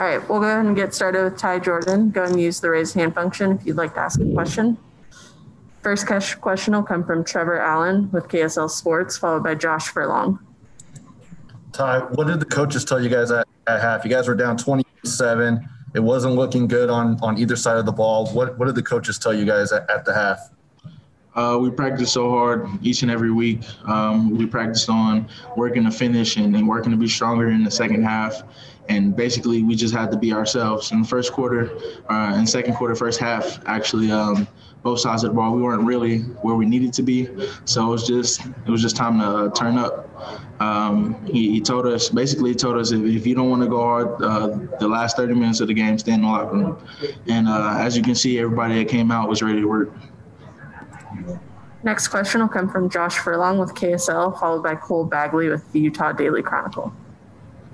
All right, we'll go ahead and get started with Ty Jordan. Go ahead and use the raise hand function if you'd like to ask a question. First question will come from Trevor Allen with KSL Sports, followed by Josh Furlong. Ty, what did the coaches tell you guys at, at half? You guys were down 27. It wasn't looking good on, on either side of the ball. What, what did the coaches tell you guys at, at the half? Uh, we practice so hard each and every week. Um, we practiced on working to finish and, and, working to be stronger in the second half. And basically, we just had to be ourselves. In the first quarter uh, and second quarter, first half, actually, um, both sides of the ball, we weren't really where we needed to be. So it was just it was just time to turn up. Um, he, he, told us basically he told us if, if you don't want to go hard uh, the last 30 minutes of the game, stay in the locker room. And uh, as you can see, everybody that came out was ready to work. Next question will come from Josh Furlong with KSL, followed by Cole Bagley with the Utah Daily Chronicle.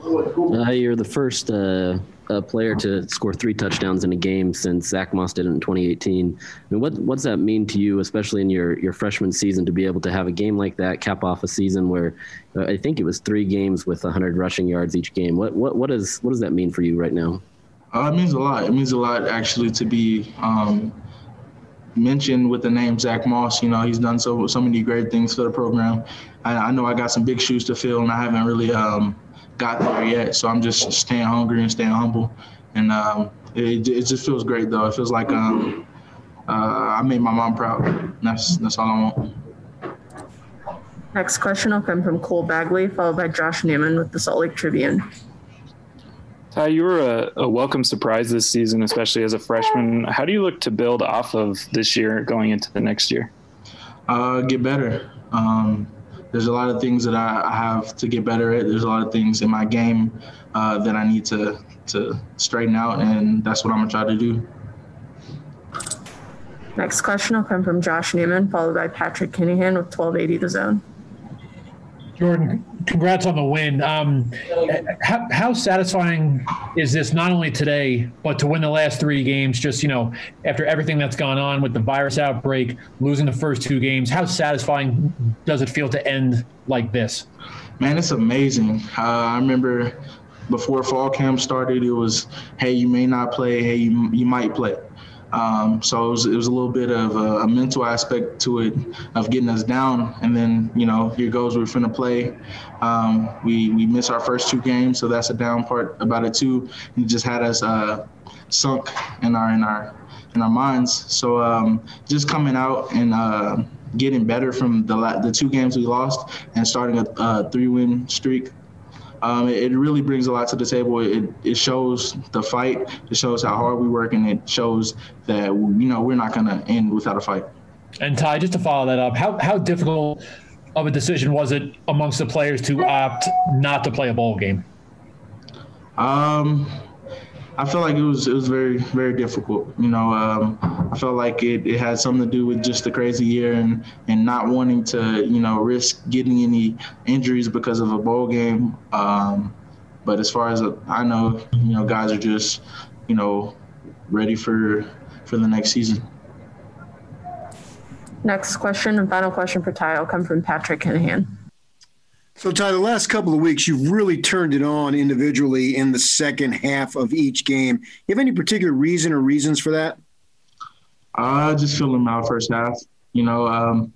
Uh, you're the first uh, uh, player to score three touchdowns in a game since Zack Moss did it in 2018. I mean, what what does that mean to you, especially in your your freshman season, to be able to have a game like that cap off a season where uh, I think it was three games with 100 rushing yards each game? What what what does what does that mean for you right now? Uh, it means a lot. It means a lot actually to be. Um, mentioned with the name Zack Moss. You know, he's done so so many great things for the program. I, I know I got some big shoes to fill, and I haven't really um, got there yet. So I'm just staying hungry and staying humble, and um, it, it just feels great though. It feels like um, uh, I made my mom proud. That's that's all I want. Next question will come from Cole Bagley, followed by Josh Newman with the Salt Lake Tribune. Ty, you were a, a, welcome surprise this season, especially as a freshman. How do you look to build off of this year going into the next year? Uh, get better. Um, there's a lot of things that I, I, have to get better at. There's a lot of things in my game uh, that I need to to straighten out, and that's what I'm gonna try to do. Next question will come from Josh Newman, followed by Patrick Kinahan with 1280 The Zone. Jordan, congrats on the win. Um, how, how, satisfying is this not only today, but to win the last three games? Just you know, after everything that's gone on with the virus outbreak, losing the first two games, how satisfying does it feel to end like this? Man, it's amazing. Uh, I remember before fall camp started, it was, "Hey, you may not play. Hey, you you might play." Um, so it was, it was, a little bit of a, a, mental aspect to it of getting us down. And then, you know, here goes, we're finna play. Um, we, we missed our first two games, so that's a down part about it too. It just had us uh, sunk in our, in our, in our minds. So um, just coming out and uh, getting better from the, the two games we lost and starting a, a three win streak um, it, it, really brings a lot to the table. It, it shows the fight. It shows how hard we work, and it shows that you know we're not going to end without a fight. And Ty, just to follow that up, how how difficult of a decision was it amongst the players to opt not to play a bowl game? Um, I felt like it was it was very very difficult. You know, um, I felt like it, it had something to do with just the crazy year and and not wanting to you know risk getting any injuries because of a bowl game. Um, but as far as I know, you know, guys are just you know ready for for the next season. Next question and final question for Ty will come from Patrick Kinahan. So, Ty, the last couple of weeks, you've really turned it on individually in the second half of each game. You have any particular reason or reasons for that? I just feeling them out first half. You know, um,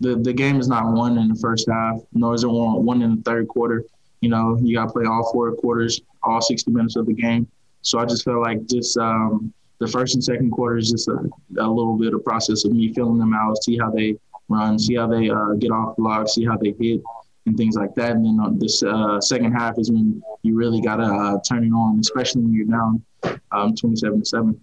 the the game is not won in the first half, nor is it won, won in the third quarter. You know, you got to play all four quarters, all 60 minutes of the game. So I just felt like just um, the first and second quarter is just a, a, little bit of process of me feeling them out, see how they run, see how they uh, get off block, see how they hit, and things like that. And then uh, this uh, second half is when you really got to uh, turn it on, especially when you're down um, 27 to 7.